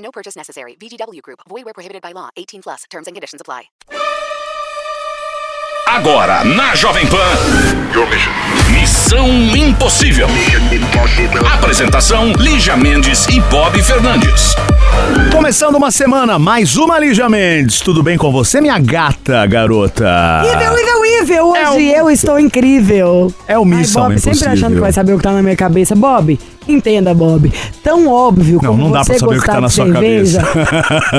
No purchase necessary. VGW Group. Void where prohibited by law. 18 plus. Terms and conditions apply. Agora na Jovem Pan. Missão Impossível. Apresentação: Lígia Mendes e Bob Fernandes. Começando uma semana, mais uma Lígia Mendes. Tudo bem com você, minha gata, garota? Nível, nível, nível! Hoje É o- eu estou incrível. É o Missão Ai, Bob, sempre Impossível. achando que vai saber o que tá na minha cabeça. Bob, entenda, Bob. Tão óbvio Não, como não dá você pra saber o que tá na de sua cerveja.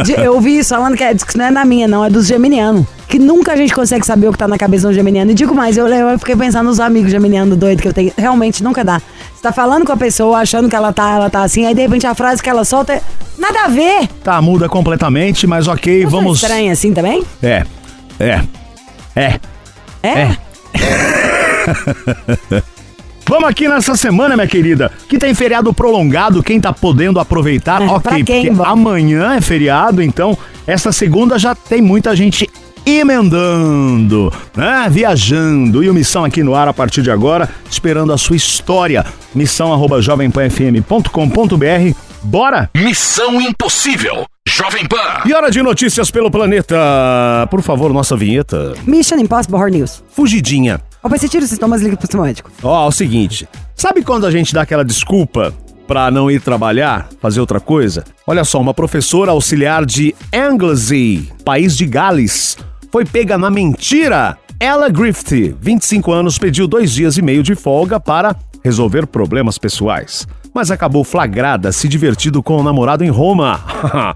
De- eu ouvi isso falando que, é, que não é na minha, não. É dos geminianos. Que nunca a gente consegue saber o que tá na cabeça um geminiano. E digo mais, eu, eu fiquei pensando nos amigos geminianos doidos que eu tenho. Realmente, nunca dá. Você tá falando com a pessoa, achando que ela tá, ela tá assim, aí de repente a frase que ela solta é... Nada a ver! Tá, muda completamente, mas ok, Não vamos. estranha assim também? É. É. É. É? É. Vamos aqui nessa semana, minha querida, que tem feriado prolongado, quem tá podendo aproveitar, É, ok, quem, porque Bob? amanhã é feriado, então essa segunda já tem muita gente emendando, né? Viajando. E o Missão aqui no ar a partir de agora, esperando a sua história. Missão arroba jovempanfm.com.br. Bora? Missão Impossível. Jovem Pan. E hora de notícias pelo planeta. Por favor, nossa vinheta. Mission Impossible Hard News. Fugidinha. Opa, você tira os sintomas e liga pro seu médico. Ó, é o seguinte. Sabe quando a gente dá aquela desculpa pra não ir trabalhar, fazer outra coisa? Olha só, uma professora auxiliar de Anglesey, país de Gales, foi pega na mentira. Ella Griffith, 25 anos, pediu dois dias e meio de folga para resolver problemas pessoais, mas acabou flagrada se divertindo com o namorado em Roma.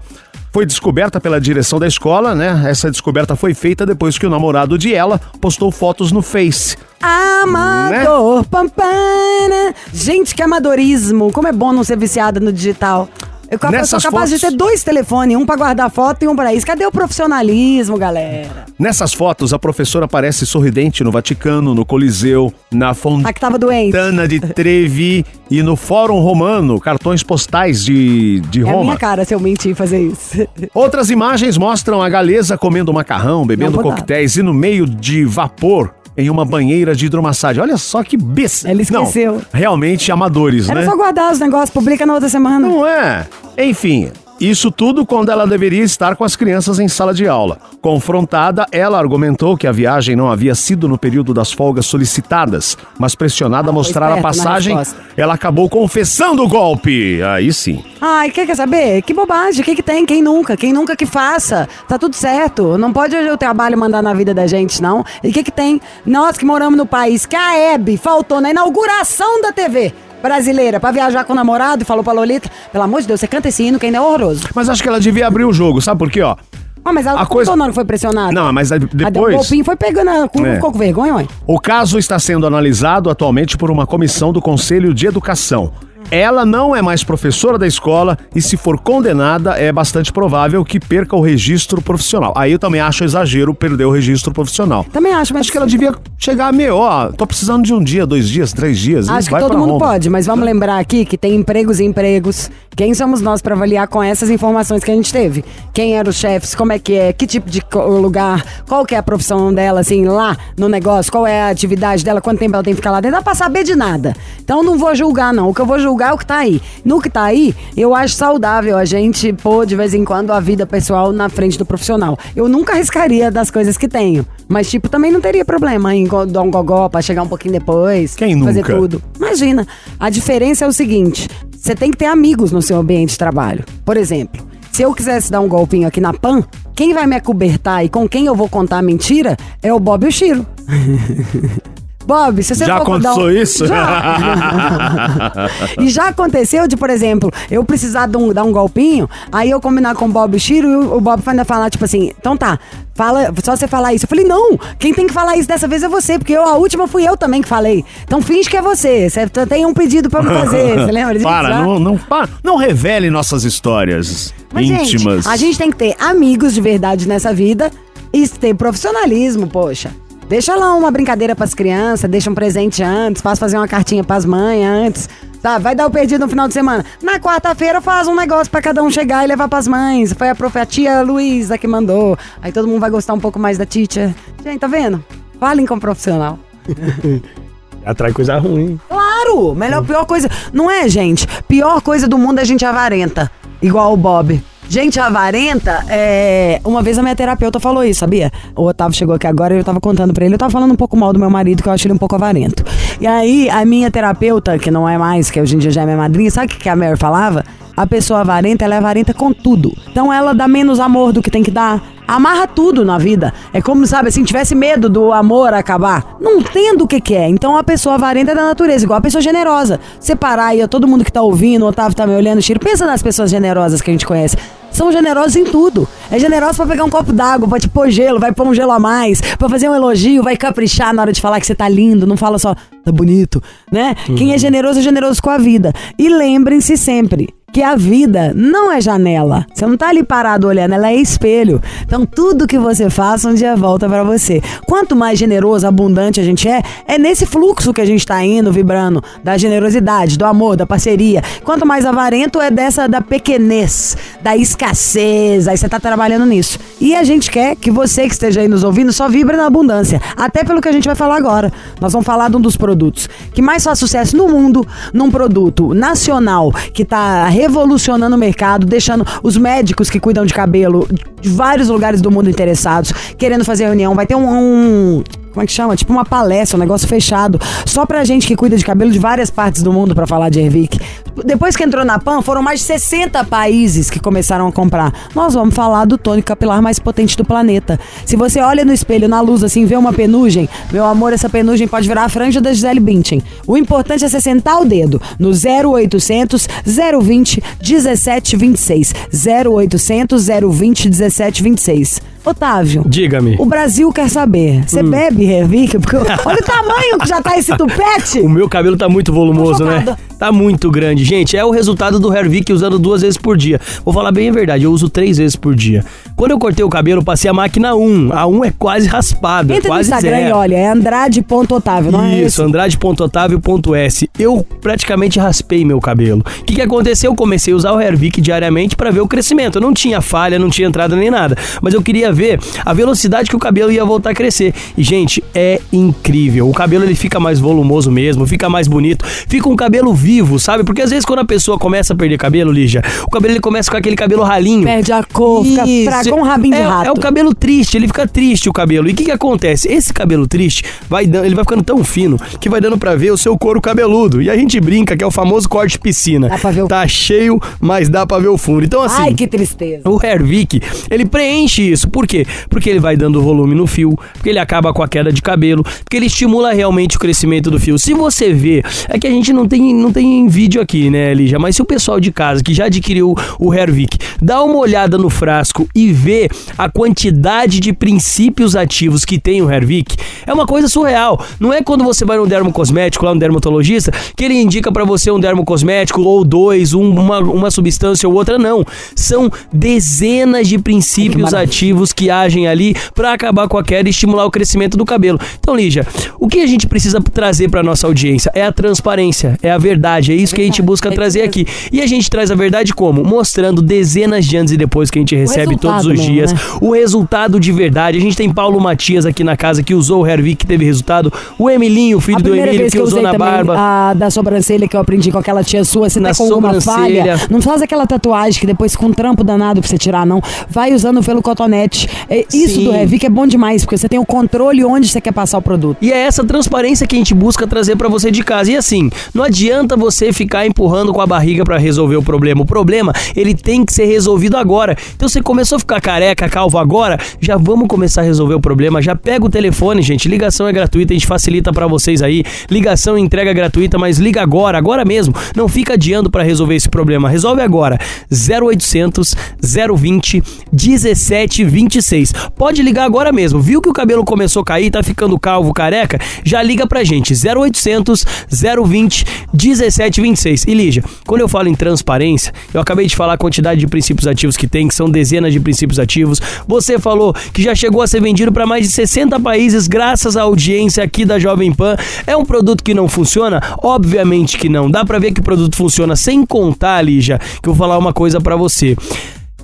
Foi descoberta pela direção da escola, né? Essa descoberta foi feita depois que o namorado de ela postou fotos no Face. Amador, pampana. Gente, que amadorismo. Como é bom não ser viciada no digital. Eu sou capaz de fotos- ter dois telefones, um pra guardar foto e um pra isso. Cadê o profissionalismo, galera? Nessas fotos, a professora parece sorridente no Vaticano, no Coliseu, na A que tava doente. Fontana de Trevi e no Fórum Romano, cartões postais de, de É a Roma. minha cara se eu mentir e fazer isso. Outras imagens mostram a galesa comendo macarrão, bebendo coquetéis e no meio de vapor em uma banheira de hidromassagem. Olha só que besta. Ele esqueceu. Não, realmente amadores, Era né? só guardar os negócios, publica na outra semana. Não é? Enfim, isso tudo quando ela deveria estar com as crianças em sala de aula. Confrontada, ela argumentou que a viagem não havia sido no período das folgas solicitadas, mas pressionada a mostrar a passagem, ela acabou confessando o golpe. Aí sim. Ai, quer, quer saber? Que bobagem, o que, que tem? Quem nunca? Quem nunca que faça? Tá tudo certo. Não pode o trabalho mandar na vida da gente, não. E o que, que tem? Nós que moramos no país, que a Hebe faltou na inauguração da TV brasileira pra viajar com o namorado e falou pra Lolita: pelo amor de Deus, você canta esse hino que ainda é horroroso. Mas acho que ela devia abrir o jogo, sabe por quê, ó? Ah, mas ela A coisa- que foi pressionada. Não, mas A um depois... golpinho foi pegando a curva, É. ficou com vergonha, ué. O caso está sendo analisado atualmente por uma comissão do Conselho de Educação. Ela não é mais professora da escola e, se for condenada, é bastante provável que perca o registro profissional. Aí eu também acho exagero perder o registro profissional. Também acho, mas Acho que ela devia chegar meio, ó, tô precisando de um dia, dois dias, três dias. Acho que todo mundo Roma. pode, mas vamos lembrar aqui que tem empregos e empregos. Quem somos nós para avaliar com essas informações que a gente teve? Quem eram os chefes, como é que é, que tipo de lugar, qual que é a profissão dela, assim, lá no negócio, qual é a atividade dela, quanto tempo ela tem que ficar lá dentro, não dá pra saber de nada. Então não vou julgar, não. O que eu vou julgar é o que tá aí. No que tá aí, eu acho saudável a gente pôr de vez em quando a vida pessoal na frente do profissional. Eu nunca arriscaria das coisas que tenho. Mas, tipo, também não teria problema em dar um gogó pra chegar um pouquinho depois. Quem Fazer nunca? tudo. Imagina, a diferença é o seguinte: você tem que ter amigos no seu ambiente de trabalho. Por exemplo, se eu quisesse dar um golpinho aqui na PAN, quem vai me acobertar e com quem eu vou contar a mentira é o Bob e o Chiro. Bob, se você Já aconteceu isso? Já. e já aconteceu de, por exemplo, eu precisar de um- dar um golpinho, aí eu combinar com o Bob e o Chiro e o Bob ainda falar, tipo assim, então tá, fala, só você falar isso. Eu falei, não, quem tem que falar isso dessa vez é você, porque eu, a última fui eu também que falei. Então finge que é você. Você tem um pedido pra me fazer. Você lembra? Para, não, não, para, não revele nossas histórias Mas, íntimas. gente, a gente tem que ter amigos de verdade nessa vida e ter profissionalismo, poxa. Deixa lá uma brincadeira pras crianças, deixa um presente antes, faz fazer uma cartinha pras mães antes. Tá, vai dar o perdido no final de semana. Na quarta-feira faz um negócio pra cada um chegar e levar pras mães. Foi a, prof, a tia Luísa que mandou. Aí todo mundo vai gostar um pouco mais da teacher. Gente, tá vendo? Falem com profissional. Atrai coisa ruim. Claro! Melhor, pior coisa. Não é, gente? Pior coisa do mundo é gente avarenta. Igual o Bob. Gente avarenta, é. Uma vez a minha terapeuta falou isso, sabia? O Otávio chegou aqui agora e eu tava contando pra ele. Eu tava falando um pouco mal do meu marido, que eu acho ele um pouco avarento. E aí, a minha terapeuta, que não é mais, que hoje em dia já é minha madrinha, sabe o que a Mary falava? A pessoa avarenta, ela é avarenta com tudo. Então ela dá menos amor do que tem que dar. Amarra tudo na vida. É como, sabe, assim, tivesse medo do amor acabar. Não entendo o que que é. Então a pessoa avarenta é da natureza, igual a pessoa generosa. Separar aí, todo mundo que tá ouvindo, o Otávio tá me olhando, Chiro, pensa nas pessoas generosas que a gente conhece. São generosos em tudo. É generoso pra pegar um copo d'água, pra te pôr gelo, vai pôr um gelo a mais, pra fazer um elogio, vai caprichar na hora de falar que você tá lindo, não fala só, tá bonito, né? Quem é generoso é generoso com a vida. E lembrem-se sempre que a vida não é janela. Você não tá ali parado olhando, ela é espelho. Então tudo que você faça um dia volta pra você. Quanto mais generoso, abundante a gente é, é nesse fluxo que a gente tá indo, vibrando da generosidade, do amor, da parceria. Quanto mais avarento é dessa da pequenez, da escassez. Aí você tá trabalhando nisso. E a gente quer que você que esteja aí nos ouvindo só vibre na abundância. Até pelo que a gente vai falar agora. Nós vamos falar de um dos produtos que mais faz sucesso no mundo, num produto nacional que tá revolucionando o mercado, deixando os médicos que cuidam de cabelo de vários lugares do mundo interessados, querendo fazer reunião. Vai ter um. um- como é que chama? Tipo uma palestra, um negócio fechado. Só pra gente que cuida de cabelo de várias partes do mundo pra falar de Hervik. Depois que entrou na PAN, foram mais de 60 países que começaram a comprar. Nós vamos falar do tônico capilar mais potente do planeta. Se você olha no espelho, na luz, assim, vê uma penugem, meu amor, essa penugem pode virar a franja da Gisele Bündchen. O importante é você sentar o dedo no 0800 020 1726. 0800 020 1726. Otávio. Diga-me. O Brasil quer saber. Você Hum. bebe Hervik? Porque olha o tamanho que já tá esse tupete. O meu cabelo tá muito volumoso, né? Tá muito grande. Gente, é o resultado do Hervik usando duas vezes por dia. Vou falar bem a verdade, eu uso três vezes por dia. Quando eu cortei o cabelo, eu passei a máquina 1. A 1 é quase raspada, é Entra no quase Instagram zero. e olha, é andrade.otávio, não é Isso, andrade.otávio.s. Eu praticamente raspei meu cabelo. O que, que aconteceu? Eu comecei a usar o Hervik diariamente pra ver o crescimento. Eu não tinha falha, não tinha entrada nem nada. Mas eu queria ver a velocidade que o cabelo ia voltar a crescer. E, gente, é incrível. O cabelo ele fica mais volumoso mesmo, fica mais bonito, fica um cabelo vivo, sabe? Porque às vezes quando a pessoa começa a perder cabelo, Lígia, o cabelo ele começa com aquele cabelo ralinho. Perde a cor, fica Isso. Com um rabinho de é, rato. É o cabelo triste, ele fica triste o cabelo. E o que que acontece? Esse cabelo triste, vai dando, ele vai ficando tão fino que vai dando pra ver o seu couro cabeludo. E a gente brinca que é o famoso corte piscina. Dá pra ver o- Tá cheio, mas dá pra ver o fundo. Então assim, Ai, que tristeza. o Hervik, ele preenche isso. Por quê? Porque ele vai dando volume no fio, porque ele acaba com a queda de cabelo, porque ele estimula realmente o crescimento do fio. Se você vê, é que a gente não tem, não tem vídeo aqui, né, Lígia? Mas se o pessoal de casa que já adquiriu o Hervik dá uma olhada no frasco e vê a quantidade de princípios ativos que tem o Hervik, é uma coisa surreal. Não é quando você vai num dermocosmético, lá no dermatologista, que ele indica pra você um dermocosmético ou dois, um- uma, uma substância ou outra, não. São dezenas de princípios ativos que agem ali pra acabar com a queda e estimular o crescimento do cabelo. Então, Lígia, o que a gente precisa trazer pra nossa audiência é a transparência, é a verdade, é isso que a gente busca trazer aqui. E a gente traz a verdade como? Mostrando dezenas de antes e depois que a gente recebe todos os dias, né? o resultado de verdade. A gente tem Paulo Matias aqui na casa que usou o Hervik, que teve resultado. O Emilinho, filho do Emílio, que, que usou na barba. a da sobrancelha que eu aprendi com aquela tia sua, você Na tá com alguma sobrancelha. falha, não faz aquela tatuagem que depois com um trampo danado pra você tirar, não. Vai usando pelo cotonete. É, isso Sim. do Revic é bom demais, porque você tem o controle onde você quer passar o produto. E é essa transparência que a gente busca trazer pra você de casa. E assim, não adianta você ficar empurrando com a barriga pra resolver o problema. O problema, ele tem que ser resolvido agora. Então você começou a ficar careca, calvo agora, já vamos começar a resolver o problema. Já pega o telefone, gente. Ligação é gratuita, a gente facilita pra vocês aí. Ligação e entrega gratuita, mas liga agora, agora mesmo. Não fica adiando pra resolver esse problema. Resolve agora. 0800 020 1726. Pode ligar agora mesmo. Viu que o cabelo começou a cair, tá ficando calvo, careca? Já liga pra gente. 0800 020 1726. E Lígia, quando eu falo em transparência, eu acabei de falar a quantidade de princípios ativos que tem, que são dezenas de princípios ativos. Você falou que já chegou a ser vendido para mais de 60 países graças à audiência aqui da Jovem Pan. É um produto que não funciona? Obviamente que não. Dá pra ver que o produto funciona sem contar, Lígia, que eu vou falar uma coisa pra você.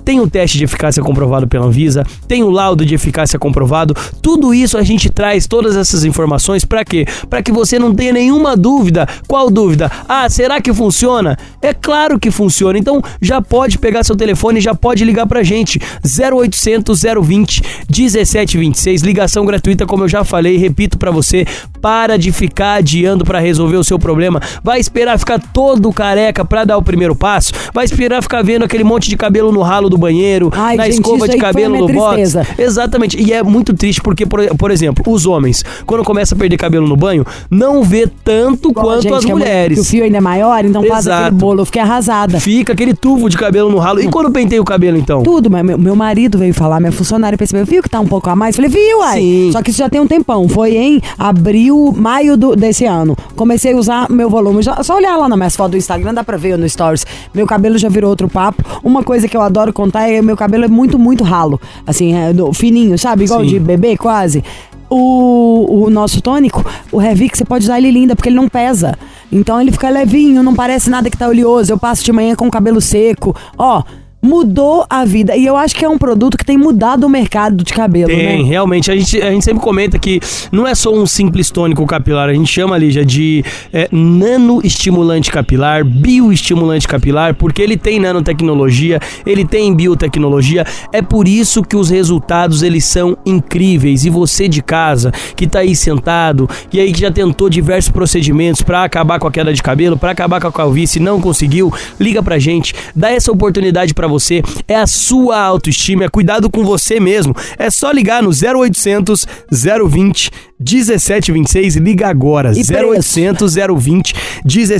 Tem o teste de eficácia comprovado pela Anvisa, tem o laudo de eficácia comprovado. Tudo isso a gente traz todas essas informações para quê? Para que você não tenha nenhuma dúvida. Qual dúvida? Ah, será que funciona? É claro que funciona. Então já pode pegar seu telefone, já pode ligar pra gente. 0800 020 1726, ligação gratuita, como eu já falei, repito para você, para de ficar adiando para resolver o seu problema. Vai esperar ficar todo careca para dar o primeiro passo? Vai esperar ficar vendo aquele monte de cabelo no ralo do banheiro, Ai, na gente, escova de cabelo no box? Exatamente. E é muito triste porque, por, por exemplo, os homens, quando começa a perder cabelo no banho, não vê tanto Igual quanto gente as é mulheres. que o fio ainda é maior, então faz Exato. aquele bolo. Eu fiquei arrasada. Fica aquele tubo de cabelo no ralo. E quando pentei o cabelo, então? Tudo, mas meu, meu marido veio falar, minha funcionária percebeu, viu que tá um pouco a mais? Falei, viu, ai. Sim. Só que isso já tem um tempão. Foi em abril, maio do- desse ano. Comecei a usar meu volume. Já, só olhar lá nas minhas fotos do Instagram, dá pra ver no Stories. Meu cabelo já virou outro papo. Uma coisa que eu adoro contar é meu cabelo é muito, muito ralo. Assim, é do- fininho, sabe? Igual Sim. de bebê, quase. O, o nosso tônico, o Revic, você pode usar ele linda, porque ele não pesa. Então ele fica levinho, não parece nada que tá oleoso. Eu passo de manhã com o cabelo seco. Ó, mudou a vida. E eu acho que é um produto que tem mudado o mercado de cabelo, Tem, né? realmente. A gente, a gente sempre comenta que não é só um simples tônico capilar, a gente chama, Lígia, de é, nanoestimulante capilar, bioestimulante capilar, porque ele tem nanotecnologia, ele tem biotecnologia. É por isso que os resultados eles são incríveis. E você de casa, que tá aí sentado, e aí que já tentou diversos procedimentos para acabar com a queda de cabelo, para acabar com a calvície, não conseguiu, liga pra gente, dá essa oportunidade pra você. É a sua autoestima, é cuidado com você mesmo. É só ligar no 0800 020 1726, liga agora. E preço? 0800 020 A gente quer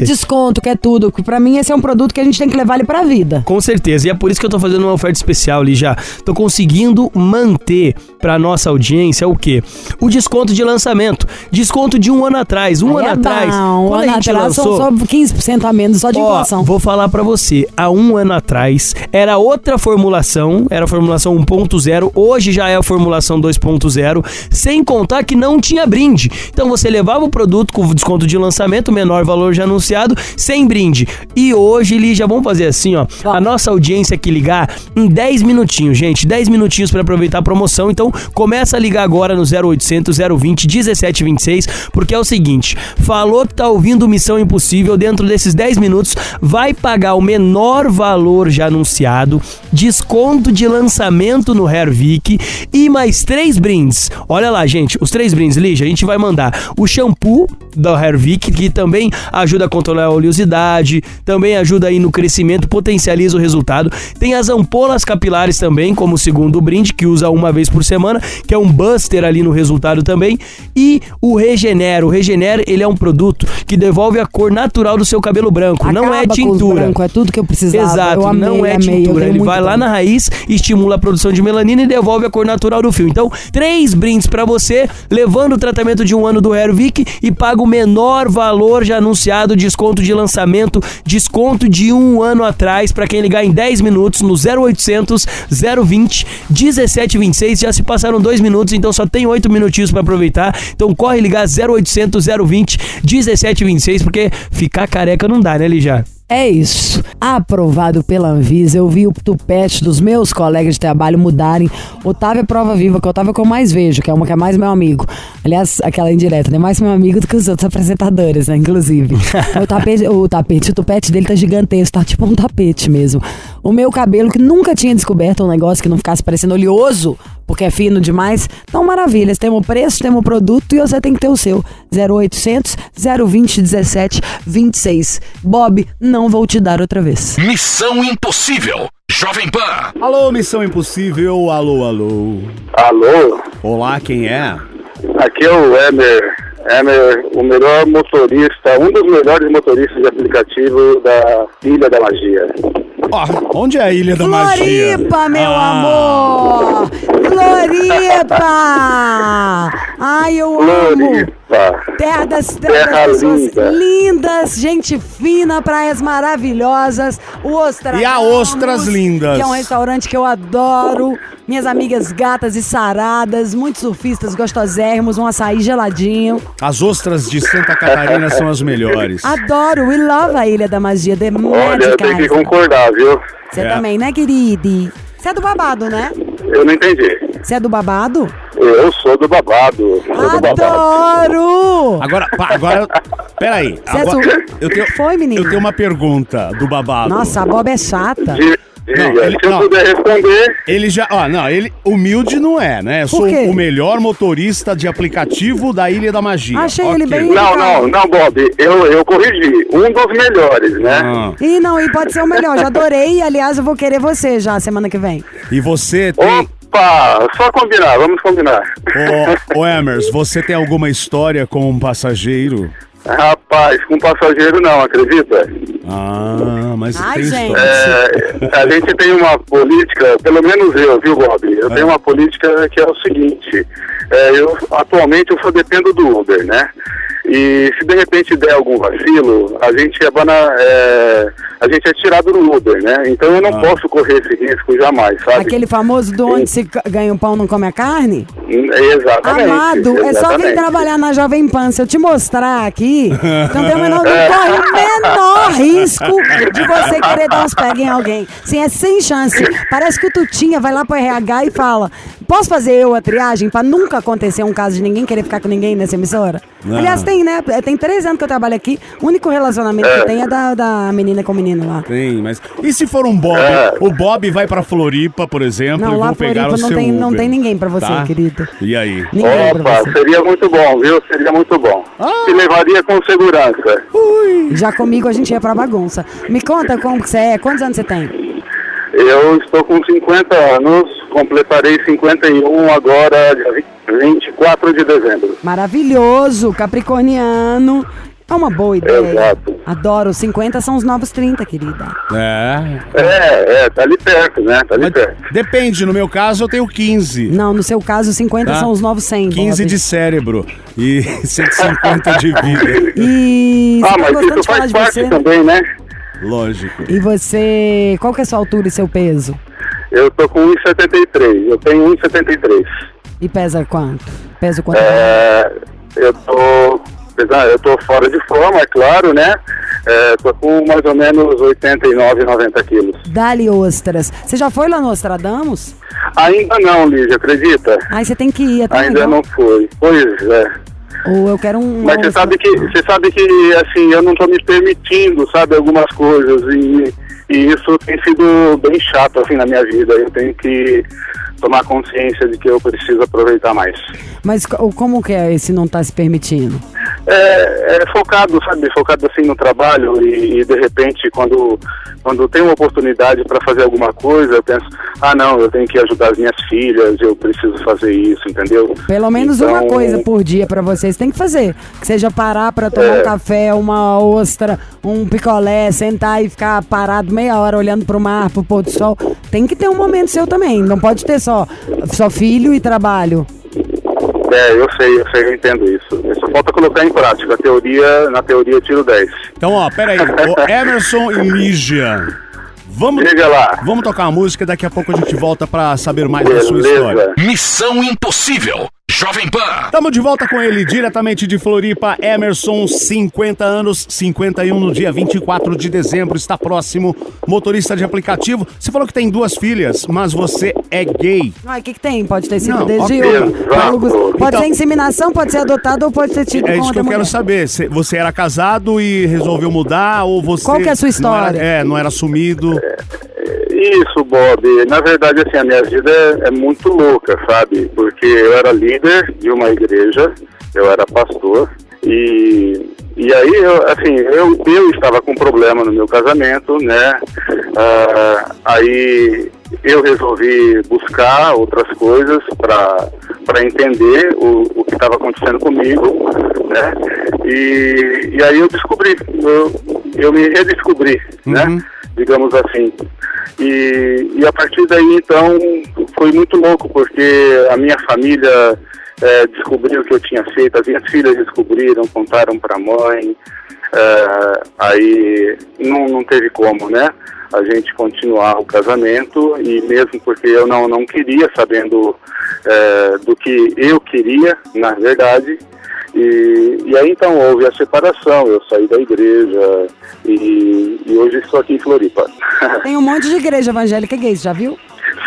1726. desconto, quer tudo. Pra mim, esse é um produto que a gente tem que levar ele pra vida. Com certeza, e é por isso que eu tô fazendo uma oferta especial ali já. Tô conseguindo manter pra nossa audiência o quê? O desconto de lançamento. Desconto de um ano atrás. Um Aí ano é atrás. bom. Um ano a gente atrás, lançou. só, só 15% a menos, só de Ó, inflação. vou falar pra você, há um ano atrás era outra formulação, era a formulação 1.0, hoje já é a formulação 2.0, sem contar que não tinha brinde. Então você levava o produto com desconto de lançamento, menor valor já anunciado, sem brinde. E hoje, Li, já vamos fazer assim, ó, a nossa audiência que ligar em 10 minutinhos, gente, 10 minutinhos pra aproveitar a promoção. Então começa a ligar agora no 0800 020 1726, porque é o seguinte, falou que tá ouvindo Missão Impossível, dentro desses 10 minutos vai pagar o menor valor já anunciado, desconto de lançamento no Hervik e mais três brindes. Olha lá, gente, os três brindes, Lígia, a gente vai mandar o shampoo da Hervik, que também ajuda a controlar a oleosidade, também ajuda aí no crescimento, potencializa o resultado. Tem as ampolas capilares também, como segundo brinde, que usa uma vez por semana, que é um buster ali no resultado também. E o Regenera. O Regenera, ele é um produto que devolve a cor natural do seu cabelo branco. não é Acaba com os tintura. branco, é tudo que eu precisava. Exato, eu amei, não é eu tintura. Ele vai lá na raiz, estimula a produção de melanina e devolve a cor natural do fio. Então, três brindes pra você, levando o tratamento de um ano do Hervik e paga o menor valor já anunciado, desconto de lançamento, desconto de um ano atrás pra quem ligar em 10 minutos no 0800 020 1726. Já se passaram dois minutos, então só tem oito minutinhos pra aproveitar. Então corre ligar 0800 020 1726 porque ficar careca não dá, né, Lijá? É isso. Aprovado pela Anvisa. Eu vi o tupete dos meus colegas de trabalho mudarem. Otávio é prova viva, que o Otávio é que eu mais vejo, que é uma que é mais meu amigo. Aliás, aquela indireta, né? Mais meu amigo do que os outros apresentadores, né? Inclusive. o tapete, o tapete, o tupete dele tá gigantesco, tá tipo um tapete mesmo. O meu cabelo, que nunca tinha descoberto um negócio que não ficasse parecendo oleoso, porque é fino demais. Então, maravilhas. Temos o preço, temos o produto e você tem que ter o seu. 0800 020 17 26. Bob, não vou te dar outra vez. Missão Impossível. Jovem Pan. Alô, Missão Impossível, alô, alô. Alô, Olá, quem é? aqui é o Emer. Emer, o melhor motorista, um dos melhores motoristas de aplicativo da Ilha da Magia. Ó, onde é a Ilha da Magia? Floripa, meu Ah, amor! Floripa! Ai, eu amo! Floripa. Terra das, terra Terra das pessoas linda. lindas, gente fina, praias maravilhosas, o Ostras. E a Ostras Lindas. Que é um restaurante que eu adoro. Minhas amigas gatas e saradas, muitos surfistas gostosérrimos, um açaí geladinho. As ostras de Santa Catarina são as melhores. Adoro, we love a Ilha da Magia, The Olha, eu tenho que Magic concordar, viu? Você É. também, né, querido? Você é do babado, né? Eu não entendi. Você é do babado? Eu sou do babado. Sou do babado. Adoro! Agora, pá, agora, peraí. Agora, eu tenho, Foi, menino? eu tenho uma pergunta do babado. Nossa, a Bob é chata. Di- Diga, Não, ele- se eu não. puder responder, Ele já, ó, não, ele humilde não é, né? Sou o melhor motorista de aplicativo da Ilha da Magia. Achei ele Ok. bem- não, não, não, Bob, eu, eu corrigi. Um dos melhores, né? Ah, Ih, não, e pode ser o melhor. Já adorei. E, aliás, eu vou querer você já semana que vem. e você tem, Opa, só combinar, vamos combinar. ô, ô Emers, você tem alguma história com um passageiro? Rapaz, com passageiro não, acredita? Ah, mas Ai, tem gente. história. É, a gente tem uma política, pelo menos eu, viu, Bob? Eu tenho uma política que é o seguinte: é, eu atualmente eu só dependo do Uber, né? E se de repente der algum vacilo, a gente é, bana, é, a gente é tirado no Uber, né? Então eu não Ah. posso correr esse risco jamais, sabe? Aquele famoso do onde se ganha o pão não come a carne? Exatamente. Amado, é só vir exatamente. trabalhar na Jovem Pan. Se eu te mostrar aqui, então tem o menor, não corre o menor risco de você querer dar uns pega em alguém. Sim, é sem chance. Parece que o Tutinha vai lá pro RH e fala: Posso fazer eu a triagem pra nunca acontecer um caso de ninguém querer ficar com ninguém nessa emissora? Não. Aliás, tem, né? Tem três anos que eu trabalho aqui. O único relacionamento que tem é da, da menina com o menino lá. Tem, mas. E se for um Bob? É. O Bob vai pra Floripa, por exemplo, Não, e vão pegar Floripa o não seu tem- não Uber, tem ninguém pra você, tá? querido. E aí? Ninguém pra Opa, você. seria muito bom, viu? Seria muito bom. Ah. Se levaria com segurança. Já comigo a gente ia pra bagunça. Me conta como que você é, quantos anos você tem? Eu estou com 50 anos, completarei 51 agora, dia 20 24 de dezembro. Maravilhoso, capricorniano. É uma boa ideia. Exato. Adoro, 50 são os novos 30, querida. É. É, é, tá ali perto, né? Tá ali Mas perto. depende, no meu caso eu tenho 15. Não, no seu caso, 50 Tá. são os novos 100. 15 Bob. de cérebro e 150 de vida. E você Ah, mas isso faz parte você? também, né? Lógico. E você, qual que é a sua altura e seu peso? Eu tô com 1,73. Eu tenho 1,73. E pesa quanto? Pesa quanto? É, eu tô. Apesar- Eu tô fora de forma, é claro, né? É, tô com mais ou menos 89, 90 quilos. Dali ostras. Você já foi lá no Nostradamus? Ainda não, Lígia, acredita? Aí você tem que ir até Ainda não foi. Pois é. Ou eu quero um. Mas você sabe que, você sabe que assim, eu não tô me permitindo, sabe, algumas coisas e, e isso tem sido bem chato assim na minha vida. Eu tenho que tomar consciência de que eu preciso aproveitar mais. Mas co- como que é esse não tá se permitindo? É, é focado, sabe, focado assim no trabalho e, e, de repente quando quando tem uma oportunidade para fazer alguma coisa, eu penso, ah não, eu tenho que ajudar as minhas filhas, eu preciso fazer isso, entendeu? Pelo menos uma Então, coisa por dia pra vocês tem que fazer. Que seja parar pra tomar É. um café, uma ostra, um picolé, sentar e ficar parado meia hora olhando pro mar, pro pôr do sol. Tem que ter um momento seu também. Não pode ter só, só filho e trabalho. É, eu sei, eu sei, eu entendo isso. Só falta colocar em prática. A teoria, na teoria eu tiro 10. Então, ó, peraí. O Emerson e Lígia. Vamos, Liga lá. vamos tocar uma música, daqui a pouco a gente volta pra saber mais da sua história. Beleza. Missão Impossível. Jovem Pan. Estamos de volta com ele, diretamente de Floripa, Emerson, 50 anos, 51 no dia 24 de dezembro, está próximo, motorista de aplicativo. Você falou que tem duas filhas, mas você é gay. Ai, o que, que tem? Pode ter sido Não, desde ok. o- Pode Então- ser inseminação, pode ser adotado ou pode ter tido É com isso que eu quero mulher. saber. Cê- Você era casado e resolveu mudar ou você. Qual que é a sua não história? era- é, não era assumido. Isso, Bob. Na verdade, assim, a minha vida é, é muito louca, sabe? Porque eu era líder de uma igreja, eu era pastor, e, e aí, eu, assim, eu, eu estava com problema no meu casamento, né? Ah, aí eu resolvi buscar outras coisas para entender o, o que estava acontecendo comigo, né? E, e aí eu descobri, eu, eu me redescobri, né? Digamos assim. E, e a partir daí, então, foi muito louco, porque a minha família eh, descobriu o que eu tinha feito, as minhas filhas descobriram, contaram para a mãe, eh, aí não, não teve como, né? A gente continuar o casamento e mesmo porque eu não, não queria, sabendo eh, do que eu queria, na verdade, e, e aí então houve a separação, eu saí da igreja e, e hoje estou aqui em Floripa. Tem um monte de igreja evangélica gay, você já viu?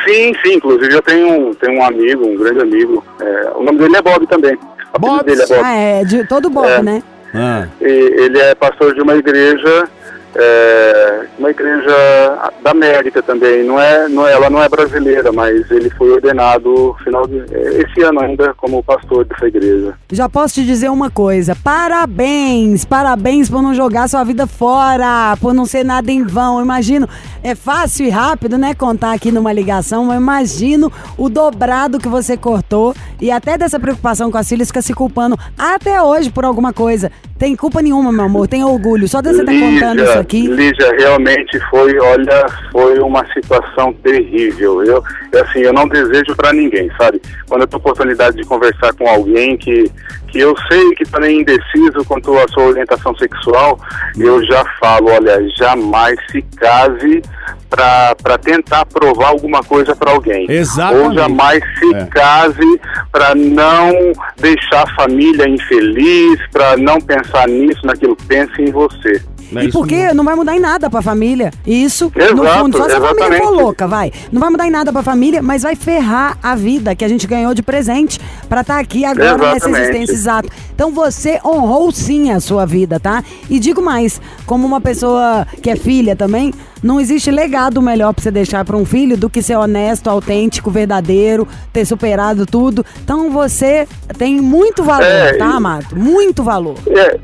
sim, sim, inclusive eu tenho, um- tenho um amigo, um grande amigo, é, o nome dele é Bob também. O Bob? dele é Bob. Ah, é, de todo Bob, É. né? Ah. E ele é pastor de uma igreja, é, uma igreja da América também. Não é, não é, ela não é brasileira, mas ele foi ordenado final de, é, esse ano ainda como pastor dessa igreja. Já posso te dizer uma coisa. Parabéns! Parabéns por não jogar sua vida fora, por não ser nada em vão. Imagino, é fácil e rápido, né, contar aqui numa ligação, mas imagino o dobrado que você cortou e até dessa preocupação com as filhas fica se culpando até hoje por alguma coisa. Tem culpa nenhuma, meu amor, tem orgulho. Só de você estar contando isso aqui. Lígia, realmente foi, olha, foi uma situação terrível. Eu, assim, eu não desejo para ninguém, sabe? Quando eu tenho oportunidade de conversar com alguém que, que eu sei que está meio indeciso quanto à sua orientação sexual, eu já falo, olha, jamais se case para tentar provar alguma coisa para alguém. Exatamente. Ou jamais se É. case para não deixar a família infeliz, para não pensar nisso, naquilo. Pense em você. É E porque mesmo. não vai mudar em nada pra família. Isso, no Exato, fundo, só se a família for louca, vai. Não vai mudar em nada pra família, mas vai ferrar a vida que a gente ganhou de presente pra estar aqui agora nessa Exatamente. existência exato. Então você honrou sim a sua vida, tá? E digo mais, como uma pessoa que é filha também, não existe legado melhor pra você deixar pra um filho do que ser honesto, autêntico, verdadeiro, ter superado tudo. Então você tem muito valor, É, tá, amado? Muito valor. É,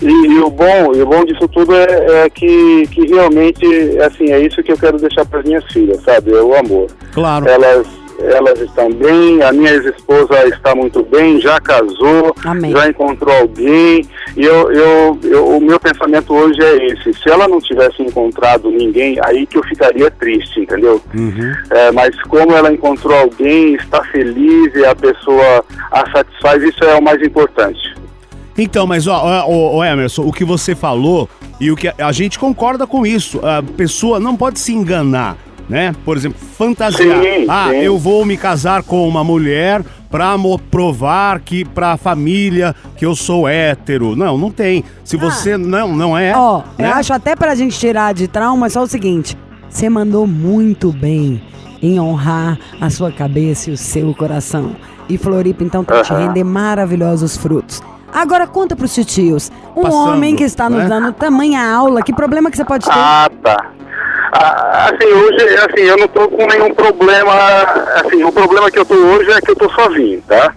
e, e o bom, e o bom disso tudo é, é que, que realmente, assim, é isso que eu quero deixar para minhas filhas, sabe? É o amor. Claro. Elas, elas estão bem, a minha ex-esposa está muito bem, já casou, Amém. já encontrou alguém. E eu, eu, eu- o meu pensamento hoje é esse: se ela não tivesse encontrado ninguém, aí que eu ficaria triste, entendeu? É, mas como ela encontrou alguém, está feliz e a pessoa a satisfaz, isso é o mais importante. Então, mas ó, ó, ó, ó, Emerson, o que você falou e o que a, a gente concorda com isso. A pessoa não pode se enganar, né? Por exemplo, fantasiar. Sim, ah, sim. eu vou me casar com uma mulher pra mo- provar que pra família que eu sou hétero. Não, não tem. Se você não não é, Ó, né? eu acho até pra gente tirar de trauma só o seguinte: você mandou muito bem em honrar a sua cabeça e o seu coração. E Floripa, então, tá te Aham. render maravilhosos frutos. Agora conta pros titios. Um Passando, homem que está nos né? dando tamanha aula, que problema que você pode ter? Ah, tá. Ah, assim, hoje, assim, eu não tô com nenhum problema, assim, o problema que eu tô hoje é que eu tô sozinho, tá?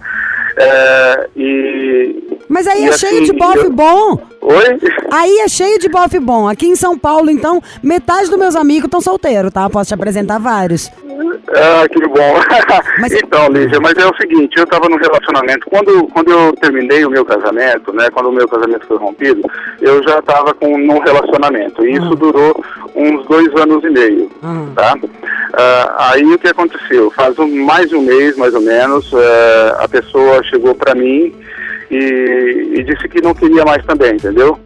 É, e... Mas aí e é assim, cheio de bofe eu- bom. Oi? Aí é cheio de bofe bom. Aqui em São Paulo, então, metade dos meus amigos estão solteiros, tá? Posso te apresentar vários. Ah, que bom. Mas- Então, Lígia, mas é o seguinte, eu estava num relacionamento, quando, quando eu terminei o meu casamento, né, quando o meu casamento foi rompido, eu já estava com num relacionamento, e isso durou uns dois anos e meio, Uhum. tá? Ah, aí o que aconteceu? Faz um, mais de um mês, mais ou menos, eh, a pessoa chegou para mim e, e disse que não queria mais também, entendeu?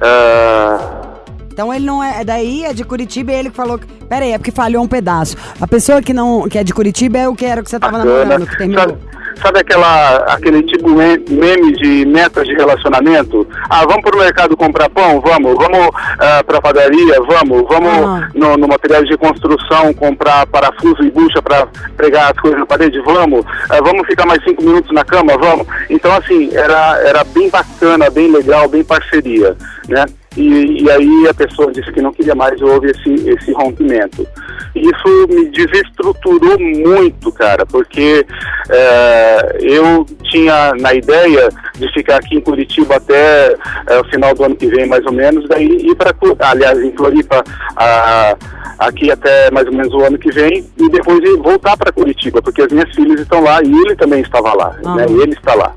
Ah, Então ele não é. Daí é de Curitiba e ele que falou que Pera aí, é porque falhou um pedaço. A pessoa que não que é de Curitiba é o que era que você tava Bacana. namorando, que terminou. Sabe, sabe aquela, aquele tipo me- meme de metas de relacionamento? Ah, vamos pro mercado comprar pão? Vamos. Vamos ah, pra padaria? Vamos. Vamos Ah. no, no material de construção comprar parafuso e bucha pra pregar as coisas na parede? Vamos. Ah, vamos ficar mais cinco minutos na cama? Vamos. Então, assim, era, era bem bacana, bem legal, bem parceria, né? E, e aí a pessoa disse que não queria mais houve esse, esse rompimento. Isso me desestruturou muito, cara, porque é, eu tinha na ideia de ficar aqui em Curitiba até é, o final do ano que vem, mais ou menos, daí ir para, aliás, em Floripa, a- aqui até mais ou menos o ano que vem, e depois ir voltar para Curitiba, porque as minhas filhas estão lá e ele também estava lá, né? Aham. E ele está lá.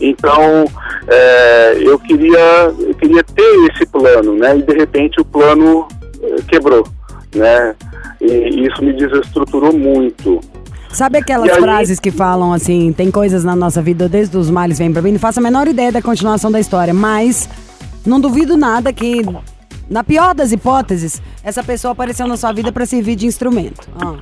Então, é, eu queria eu queria ter esse plano, né? E de repente o plano eh, quebrou, né? E, isso me desestruturou muito. Sabe aquelas aí- frases que falam assim, tem coisas na nossa vida, desde os males vem pra mim? Não faço a menor ideia da continuação da história, mas não duvido nada que, na pior das hipóteses, essa pessoa apareceu na sua vida pra servir de instrumento. Ah.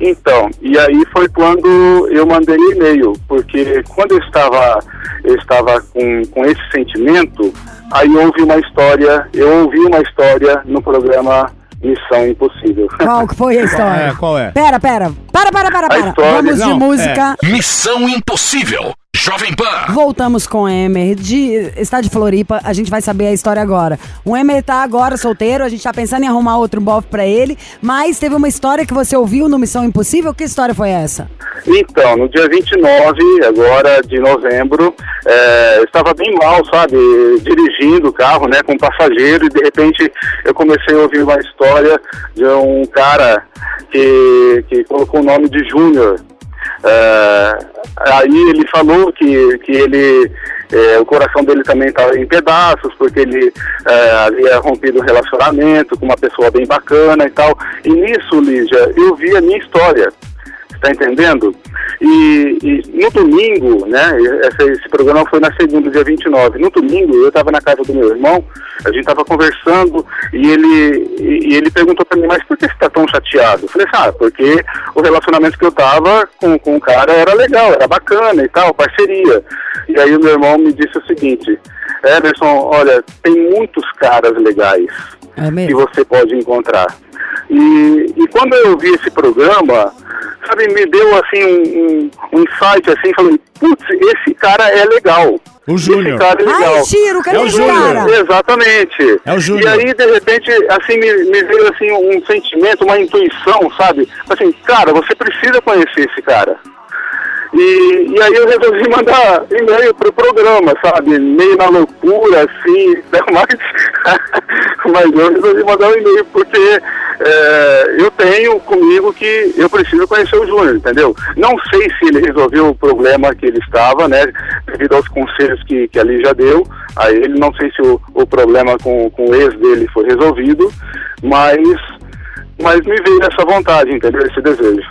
Então, e aí foi quando eu mandei e-mail, porque quando eu estava, eu estava com, com esse sentimento, aí houve uma história, eu ouvi uma história no programa Missão Impossível. Qual que foi a história? é, qual é? Pera, pera. Para, para, para, para. história- Vamos de Não, música. Missão Impossível. Jovem Pan. Voltamos com o Emer, de, está de Floripa, a gente vai saber a história agora. O Emer tá agora solteiro, a gente tá pensando em arrumar outro bofe pra ele, mas teve uma história que você ouviu no Missão Impossível, que história foi essa? Então, no dia 29, agora de novembro, é, eu estava bem mal, sabe, dirigindo o carro, né, com passageiro, e de repente eu comecei a ouvir uma história de um cara que, que colocou o nome de Júnior. É, aí ele falou que, que ele, é, o coração dele também estava em pedaços, porque ele é, havia rompido um relacionamento com uma pessoa bem bacana e tal. E nisso, Lígia, eu vi a minha história. Está entendendo? E, e no domingo, né? Esse, programa foi na segunda, dia 29. No domingo, eu estava na casa do meu irmão, a gente estava conversando e ele, e, ele perguntou para mim, mas por que você está tão chateado? Eu falei, ah, porque o relacionamento que eu estava com, com o cara era legal, era bacana e tal, parceria. E aí o meu irmão me disse o seguinte, Emerson, olha, tem muitos caras legais É que você pode encontrar. E, e quando eu vi esse programa, sabe, me deu assim um, um, um insight assim, falei, putz, esse cara é legal. O Júnior. Esse cara é legal. Ai, Chiro, cadê É o Júnior. cara? Exatamente. É o Júnior. E aí, de repente, assim, me, me veio assim um sentimento, uma intuição, sabe? Assim, cara, você precisa conhecer esse cara. E, e aí eu resolvi mandar e-mail pro programa, sabe? Meio na loucura, assim, né? mas, mas eu resolvi mandar um e-mail porque é, eu tenho comigo que eu preciso conhecer o Júnior, entendeu? Não sei se ele resolveu o problema que ele estava, né? Devido aos conselhos que, que a Lígia deu a ele, não sei se o, o problema com, com o ex dele foi resolvido, mas, mas me veio essa vontade, entendeu? Esse desejo.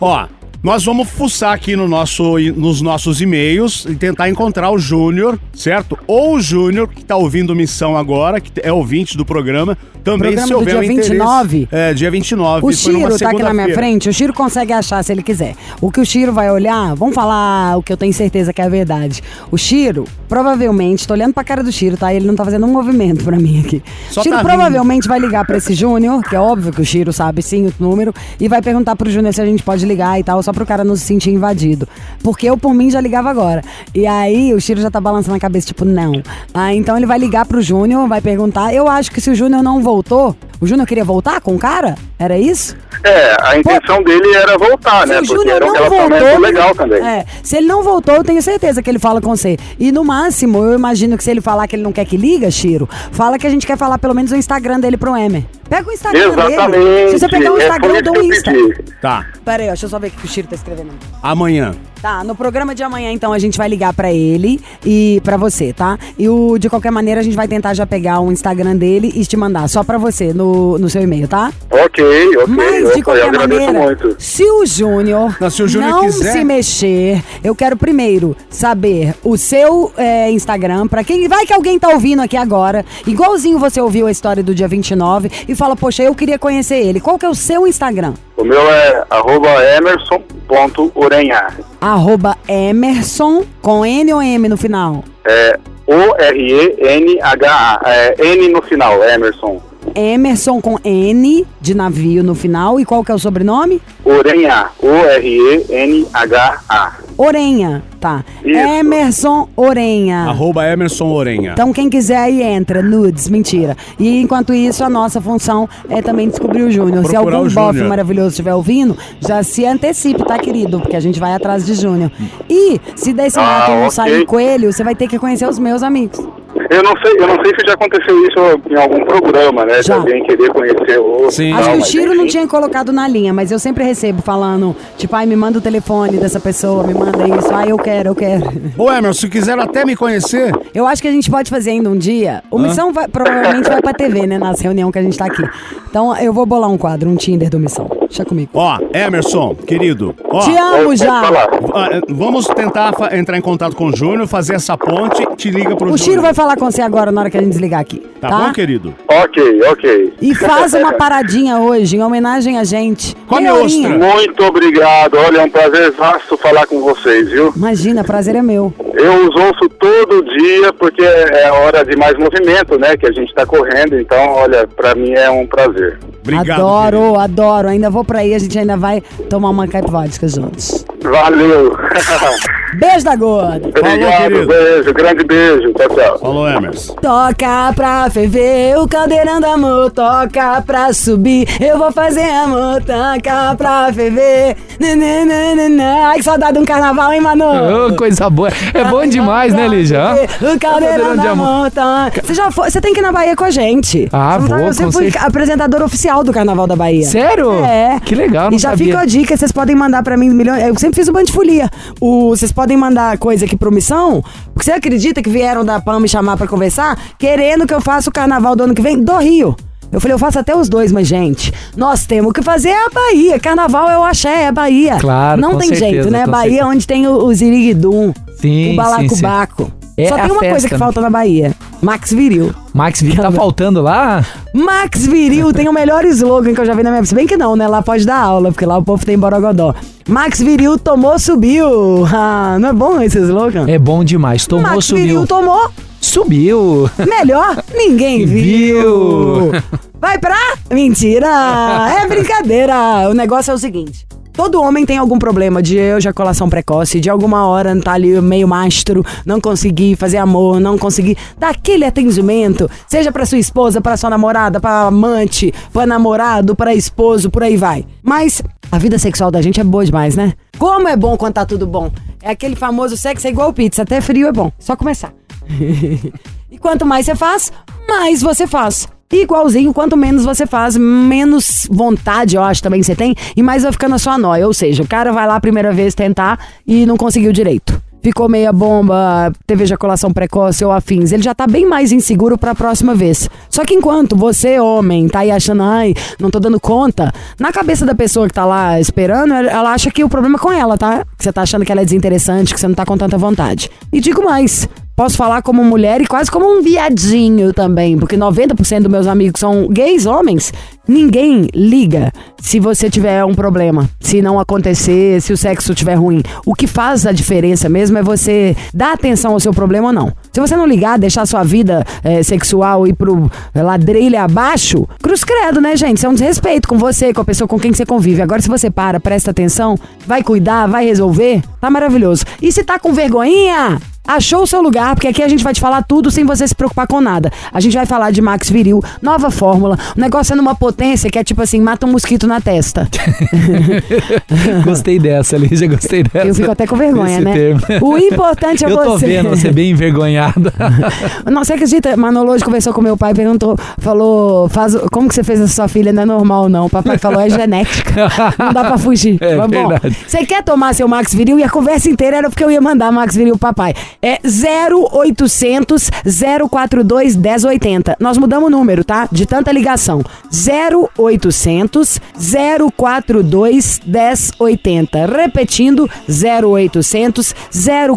Ó, nós vamos fuçar aqui no nosso, nos nossos e-mails e tentar encontrar o Júnior, certo? Ou o Júnior, que tá ouvindo Missão agora, que é ouvinte do programa. Também Programa se do houver dia um interesse. 29? É, dia 29. O Chiro tá aqui na minha frente, o Chiro consegue achar se ele quiser. O que o Chiro vai olhar, vamos falar o que eu tenho certeza que é a verdade. O Chiro, provavelmente, tô olhando pra cara do Chiro, tá? Ele não tá fazendo um movimento pra mim aqui. Só Chiro tá provavelmente vai ligar pra esse Júnior, que é óbvio que o Chiro sabe sim o número, e vai perguntar pro Júnior se a gente pode ligar e tal, só pro cara não se sentir invadido. Porque eu, por mim, já ligava agora. E aí o Chiro já tá balançando a cabeça, tipo, não. Ah, então ele vai ligar pro Júnior, vai perguntar. Eu acho que se o Júnior não voltou, o Júnior queria voltar com o cara? Era isso? É, a intenção dele era voltar, né? Se o Porque era um não relacionamento voltou. legal também. É, se ele não voltou, eu tenho certeza que ele fala com você. E no máximo, eu imagino que se ele falar que ele não quer que liga, Chiro, fala que a gente quer falar pelo menos o Instagram dele pro Emer. Pega o Instagram dele. Exatamente. Se você pegar o é Instagram isso do que eu Insta. pedi. Tá. Pera aí, ó, deixa eu só ver o que o Chiro tá escrevendo. Amanhã. Tá, no programa de amanhã, então, a gente vai ligar pra ele e pra você, tá? E o, de qualquer maneira, a gente vai tentar já pegar o Instagram dele e te mandar só pra você no, no seu e-mail, tá? Ok, ok. Mas, de qualquer maneira, muito. se o Júnior Não, se o Júnior não quiser- se mexer, eu quero primeiro saber o seu é, Instagram, pra quem vai que alguém tá ouvindo aqui agora, igualzinho você ouviu a história do dia 29 e fala, poxa, eu queria conhecer ele. Qual que é o seu Instagram? O meu é arroba emerson.urenhar. Arroba Emerson, com N ou M no final? É O-R-E-N-H-A. É N no final, Emerson. Emerson com N de navio no final. E qual que é o sobrenome? Urenhar. O-R-E-N-H-A. Orenha, tá. Isso. Emerson Orenha. Arroba Emerson Orenha. Então quem quiser aí entra, nudes, mentira. E enquanto isso, a nossa função é também descobrir o Júnior. Se algum bofe maravilhoso estiver ouvindo, já se antecipe, tá, querido? Porque a gente vai atrás de Júnior. E se desse Ah, mato não ok. sair coelho, você vai ter que conhecer os meus amigos. Eu não sei, eu não sei se já aconteceu isso em algum programa, né? De Já. alguém querer conhecer o outro. Sim. Acho que o Chiro não tinha colocado na linha, mas eu sempre recebo falando, tipo, ai, me manda o telefone dessa pessoa, me manda isso, ai, eu quero, eu quero. Ô, Emerson, se quiser até me conhecer, Eu acho que a gente pode fazer ainda um dia. O Missão vai, provavelmente vai pra TV, né? Nas reuniões que a gente tá aqui. Então eu vou bolar um quadro, um Tinder do Missão. Deixa comigo. ó, Emerson, querido, ó. Te amo já! ah, eh, Vamos tentar entrar em contato com o Júnior, fazer essa ponte, te liga pro O Júnior. Chiro vai falar com você agora na hora que a gente desligar aqui. Tá, Tá, bom, querido? Ok, ok. E faz uma paradinha hoje, em homenagem a gente. Come ostra. Muito obrigado. Olha, é um prazer vasto falar com vocês, viu? Imagina, prazer é meu. Eu os ouço todo dia porque é hora de mais movimento, né? Que a gente tá correndo. Então, olha, pra mim é um prazer. Obrigado. adoro, querido. adoro. Ainda vou pra aí, a gente ainda vai tomar uma caipvodka juntos. Valeu. Beijo da gorda. obrigado, beijo, grande beijo. Tchau, tchau. Falou, Emerson. Toca pra ferver o caldeirão do amor, toca pra subir. Eu vou fazer amor, toca pra ferver. Nananana. Ai, que saudade de um carnaval, hein, Manu? Ô, coisa boa. É bom demais, né, Lígia? O caldeirão Caldeirão de da amor. amor, toca. Você já foi, você tem que ir na Bahia com a gente. Ah, Você não vou, Você com foi certeza. apresentador oficial do Carnaval da Bahia. Sério? É. Que legal, não E já sabia. fica a dica, vocês podem mandar pra mim milhões. Eu sempre fiz o Bandifolia. O, vocês podem mandar coisa aqui pro Missão. Porque você acredita que vieram da PAM me chamar pra conversar, querendo que eu faça o carnaval do ano que vem do Rio. Eu falei, eu faço até os dois, mas, gente, nós temos que fazer a Bahia. Carnaval é o axé, é a Bahia. Claro, Não tem certeza, jeito, né? Bahia é certeza. onde tem o, o Ziriguidum, Sim, o Balacobaco. É Só tem uma coisa festa, que né? falta na Bahia. Max Viril. Max Vitor tá faltando lá? Max Viril tem o melhor slogan que eu já vi na minha vida. Se bem que não, né? Lá pode dar aula, porque lá o povo tem borogodó. Max Viril tomou, subiu. Ah, não é bom esse slogan? É bom demais. Tomou, Max subiu. Viril tomou, Subiu. melhor, ninguém viu. Viu. Vai pra... Mentira, é brincadeira. O negócio é o seguinte... Todo homem tem algum problema de ejaculação precoce, de alguma hora tá ali meio mastro, não conseguir fazer amor, não conseguir dar aquele atendimento, seja pra sua esposa, pra sua namorada, pra amante, pra namorado, pra esposo, por aí vai. Mas a vida sexual da gente é boa demais, né? Como é bom quando tá tudo bom. É aquele famoso sexo é igual pizza, até frio é bom. Só começar. e quanto mais você faz, mais você faz. Igualzinho, quanto menos você faz, menos vontade, eu acho, também você tem, e mais vai ficando a sua nóia. Ou seja, o cara vai lá a primeira vez tentar e não conseguiu direito. Ficou meia bomba, teve ejaculação precoce ou afins. Ele já tá bem mais inseguro pra próxima vez. Só que enquanto você, homem, tá aí achando, ai, não tô dando conta, na cabeça da pessoa que tá lá esperando, ela acha que o problema é com ela, tá? Que você tá achando que ela é desinteressante, que você não tá com tanta vontade. E digo mais, Posso falar como mulher e quase como um viadinho também, porque 90% dos meus amigos são gays, homens. Ninguém liga se você tiver um problema, se não acontecer, se o sexo estiver ruim. O que faz a diferença mesmo é você dar atenção ao seu problema ou não. Se você não ligar, deixar sua vida eh, sexual ir pro ladrilho abaixo, cruz credo, né, gente? Isso é um desrespeito com você, com a pessoa com quem você convive. Agora, se você para, presta atenção, vai cuidar, vai resolver, tá maravilhoso. E se tá com vergonhinha, Achou o seu lugar, porque aqui a gente vai te falar tudo sem você se preocupar com nada. A gente vai falar de Max Viril, nova fórmula. O negócio é numa potência que é tipo assim, mata um mosquito na testa. gostei dessa, Lígia, gostei dessa. Eu fico até com vergonha, Esse né? termo. O importante é Eu tô você. vendo você bem envergonhado. Nada. Não, você acredita? Manolo hoje conversou com meu pai, perguntou, falou, faz, como que você fez a sua filha? Não é normal, não. O papai falou, é genética. Não dá pra fugir. É Mas, bom, você quer tomar seu Max Viril? E a conversa inteira era porque eu ia mandar Max Viril papai. É 0800 042 1080. Nós mudamos o número, tá? De tanta ligação. 0800 042 1080. Repetindo, 0800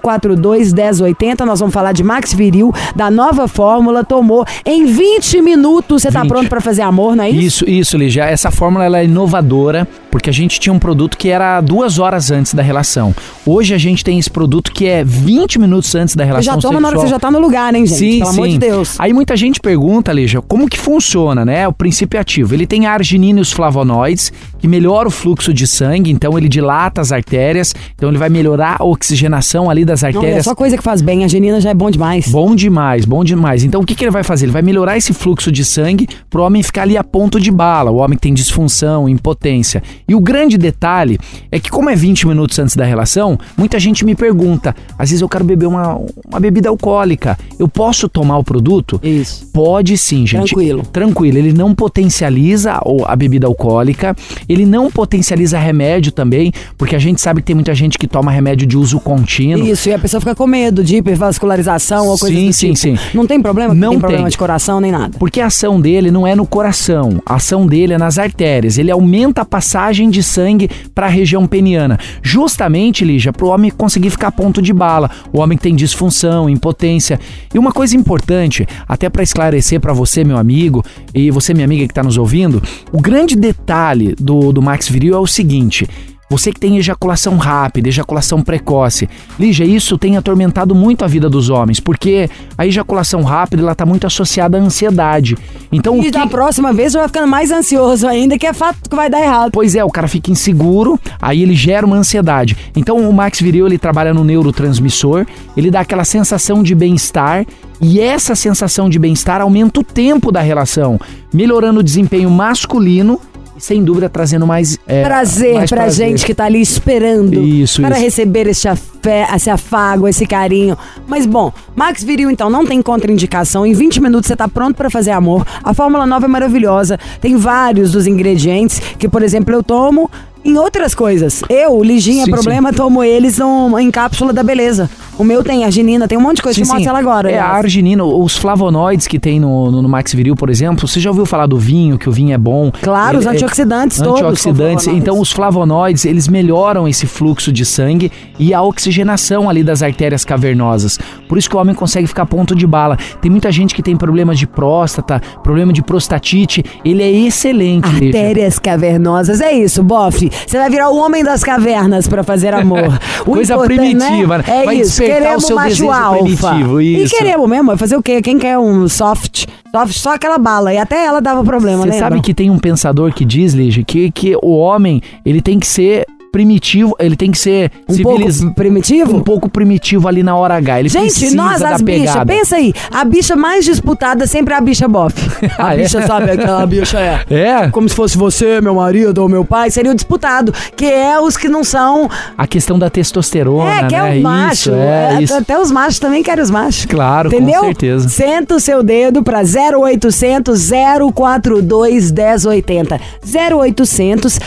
042 1080. Nós vamos falar de Max Viril, da nova fórmula. Tomou em 20 minutos. Você tá 20. pronto pra fazer amor, não é isso? Isso, isso, Lígia. Essa fórmula ela é inovadora, porque a gente tinha um produto que era duas horas antes da relação. Hoje a gente tem esse produto que é 20 minutos antes da Você relação já toma na hora que sexual. você já tá no lugar, hein, gente? Sim, Pelo sim. amor de Deus. Aí muita gente pergunta, Lígia, como que funciona, né? O princípio ativo. Ele tem a arginina e os flavonoides, que melhora o fluxo de sangue, então ele dilata as artérias, então ele vai melhorar a oxigenação ali das Não, é artérias. só coisa que faz bem. A genina já é bom demais. Bom demais, bom demais. Então o que, que ele vai fazer? Ele vai melhorar esse fluxo de sangue pro homem ficar ali a ponto de bala, o homem que tem disfunção, impotência. E o grande detalhe é que, como é 20 minutos antes da relação, muita gente me pergunta: às vezes eu quero beber uma, uma bebida alcoólica, eu posso tomar o produto? Isso. Pode sim, gente. Tranquilo. Tranquilo. Ele não potencializa a bebida alcoólica, ele não potencializa remédio também, porque a gente sabe que tem muita gente que toma remédio de uso contínuo. Isso, e a pessoa fica com medo de hipervascularização ou coisa Sim, do sim, tipo. sim. Não tem problema? Não tem problema tem. de coração nem nada. Porque a ação dele não é no coração, a ação dele é nas artérias. Ele aumenta a passagem de sangue para a região peniana. Justamente, Lígia, para o homem conseguir ficar a ponto de bala. O homem tem disfunção, impotência. E uma coisa importante, até para esclarecer para você, meu amigo, e você, minha amiga que está nos ouvindo, o grande detalhe do, do Max Viril é o seguinte. Você que tem ejaculação rápida, ejaculação precoce. Lígia, isso tem atormentado muito a vida dos homens, porque a ejaculação rápida ela está muito associada à ansiedade. Então, o E que... da próxima vez você vai ficando mais ansioso ainda, que é fato que vai dar errado. Pois é, o cara fica inseguro, aí ele gera uma ansiedade. Então o Max Viril ele trabalha no neurotransmissor, ele dá aquela sensação de bem-estar e essa sensação de bem-estar aumenta o tempo da relação, melhorando o desempenho masculino sem dúvida trazendo mais é, prazer mais pra prazer. gente que tá ali esperando Isso, para isso. receber esse, afé, esse afago, esse carinho. Mas bom, Max Viril então não tem contraindicação. Em 20 minutos você tá pronto pra fazer amor. A fórmula nova é maravilhosa. Tem vários dos ingredientes que, por exemplo, eu tomo em outras coisas. Eu, Liginha, Sim, problema, tomo eles no- em cápsula da beleza. O meu tem arginina, tem um monte de coisa. Sim, sim. mostrar ela agora. É, a aliás. arginina, os flavonoides que tem no, no, no Max Viril, por exemplo, você já ouviu falar do vinho, que o vinho é bom? Claro, os Ele- antioxidantes todos são Antioxidantes. Então, os flavonoides, eles melhoram esse fluxo de sangue e a oxigenação ali das artérias cavernosas. Por isso que o homem consegue ficar a ponto de bala. Tem muita gente que tem problemas de próstata, problema de prostatite. Ele é excelente. Artérias cavernosas, é isso, bofe. Você vai virar o homem das cavernas pra fazer amor. O Coisa importante, primitiva, né? É Vai isso, despertar o queremos seu macho alfa. E queremos mesmo, vai fazer o quê? Quem quer um soft? Soft, só aquela bala. E até ela dava problema, Você lembra? sabe que tem um pensador que diz, Lígia, que, que o homem, ele tem que ser primitivo, ele tem que ser um civiliz- pouco primitivo? um pouco primitivo ali na hora H. Ele Gente, nós as bichas, pensa aí, a bicha mais disputada sempre é a bicha bofe. A Ah, é? bicha, sabe, aquela bicha é. É, Como se fosse você, meu marido ou meu pai, seria o disputado, que é os que não são. a questão da testosterona, É, que é né? o macho. Isso, é, É, isso. Até os machos também querem os machos. Claro, Entendeu? com certeza. Senta o seu dedo pra 0800 042 1080. 0800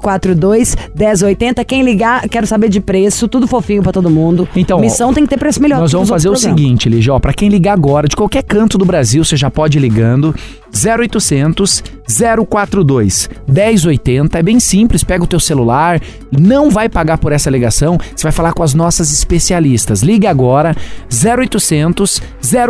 042 1080. Quem ligar, quero saber de preço, tudo fofinho pra todo mundo. Então, Missão tem que ter preço melhor. Nós vamos os fazer o seguinte, Lígia, ó, pra quem ligar agora, de qualquer canto do Brasil, você já pode ir ligando 0800 042 1080. É bem simples, pega o teu celular, não vai pagar por essa ligação, você vai falar com as nossas especialistas. Ligue agora 0800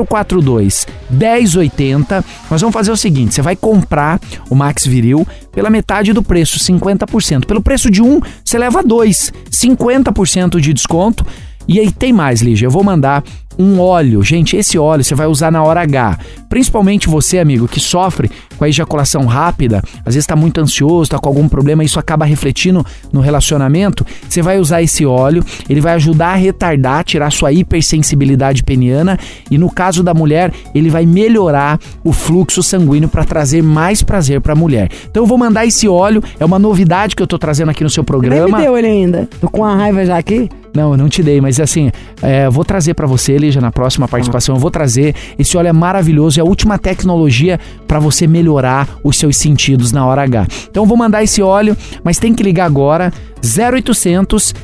042 1080. Nós vamos fazer o seguinte, você vai comprar o Max Viril pela metade do preço, 50%. Pelo preço de um, você leva dois, 50% de desconto. E aí tem mais, Lígia. Eu vou mandar um óleo. Gente, esse óleo você vai usar na hora H. Principalmente você, amigo, que sofre com a ejaculação rápida, às vezes está muito ansioso, está com algum problema, isso acaba refletindo no relacionamento. Você vai usar esse óleo, ele vai ajudar a retardar, tirar sua hipersensibilidade peniana e no caso da mulher, ele vai melhorar o fluxo sanguíneo para trazer mais prazer para a mulher. Então eu vou mandar esse óleo, é uma novidade que eu tô trazendo aqui no seu Nem programa. me deu ele ainda. Tô com uma raiva já aqui. Não, eu não te dei, mas assim, é, vou trazer pra você, Lígia, na próxima participação. Eu vou trazer. Esse óleo é maravilhoso, é a última tecnologia para você melhorar os seus sentidos na hora H. Então eu vou mandar esse óleo, mas tem que ligar agora. 0800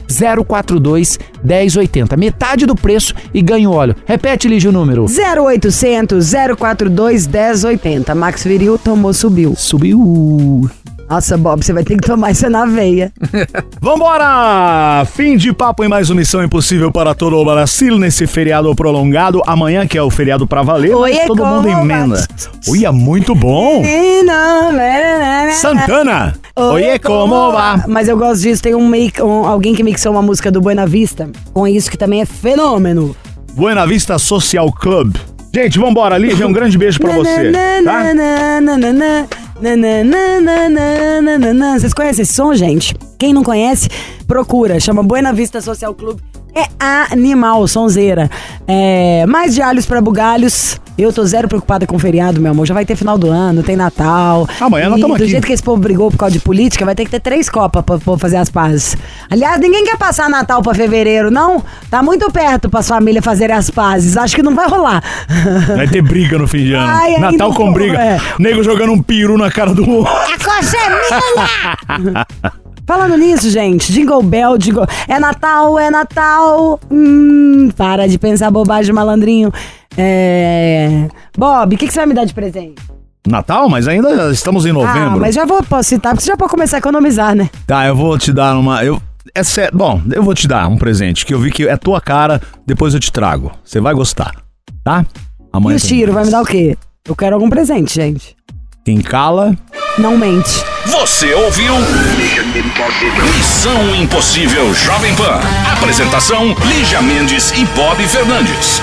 042 1080. Metade do preço e ganha o óleo. Repete, Lígia, o número. 0800 042 1080. Max Viril tomou, subiu. Subiu. Nossa, Bob, você vai ter que tomar isso na veia. Vambora! Fim de papo em mais uma Missão Impossível para todo o Brasil nesse feriado prolongado. Amanhã, que é o feriado pra valer, Oi, mas todo mundo emenda. Oi, é muito bom! Santana! Oiê, como va? Mas eu gosto disso. Tem um, make, um- alguém que mixou uma música do Buena Vista com isso que também é fenômeno. Buena Vista Social Club. Gente, vambora, Lívia, um grande beijo pra você, tá? Nananana. Vocês conhecem esse som, gente? Quem não conhece, procura. Chama Buena Vista Social Club. É animal, sonzeira. É, mais de alhos pra bugalhos. Eu tô zero preocupada com o feriado, meu amor. Já vai ter final do ano, tem Natal. Amanhã nós E tamo Do aqui. jeito que esse povo brigou por causa de política, vai ter que ter três copas pra, pra fazer as pazes. Aliás, ninguém quer passar Natal pra fevereiro, não? Tá muito perto pra sua família fazerem as pazes. Acho que não vai rolar. Vai ter briga no fim de ano. Ai, Natal com briga. é. Nego jogando um peru na cara do outro. A coxa é minha! Falando nisso, gente, Jingle Bell, Jingle... É Natal, é Natal. Hum, para de pensar bobagem, malandrinho. É... Bob, o que, que você vai me dar de presente? Natal, mas ainda estamos em Ah, novembro. mas já vou posso citar, porque você já pode começar a economizar, né? Tá, eu vou te dar uma. Eu, é sério. Bom, eu vou te dar um presente que eu vi que é tua cara, depois eu te trago. Você vai gostar, tá? E Amanhã. o tem tiro, vai me dar o quê? Eu quero algum presente, gente. Quem cala. Não mente. Você ouviu? Missão Impossível Jovem Pan. Apresentação: Lígia Mendes e Bob Fernandes.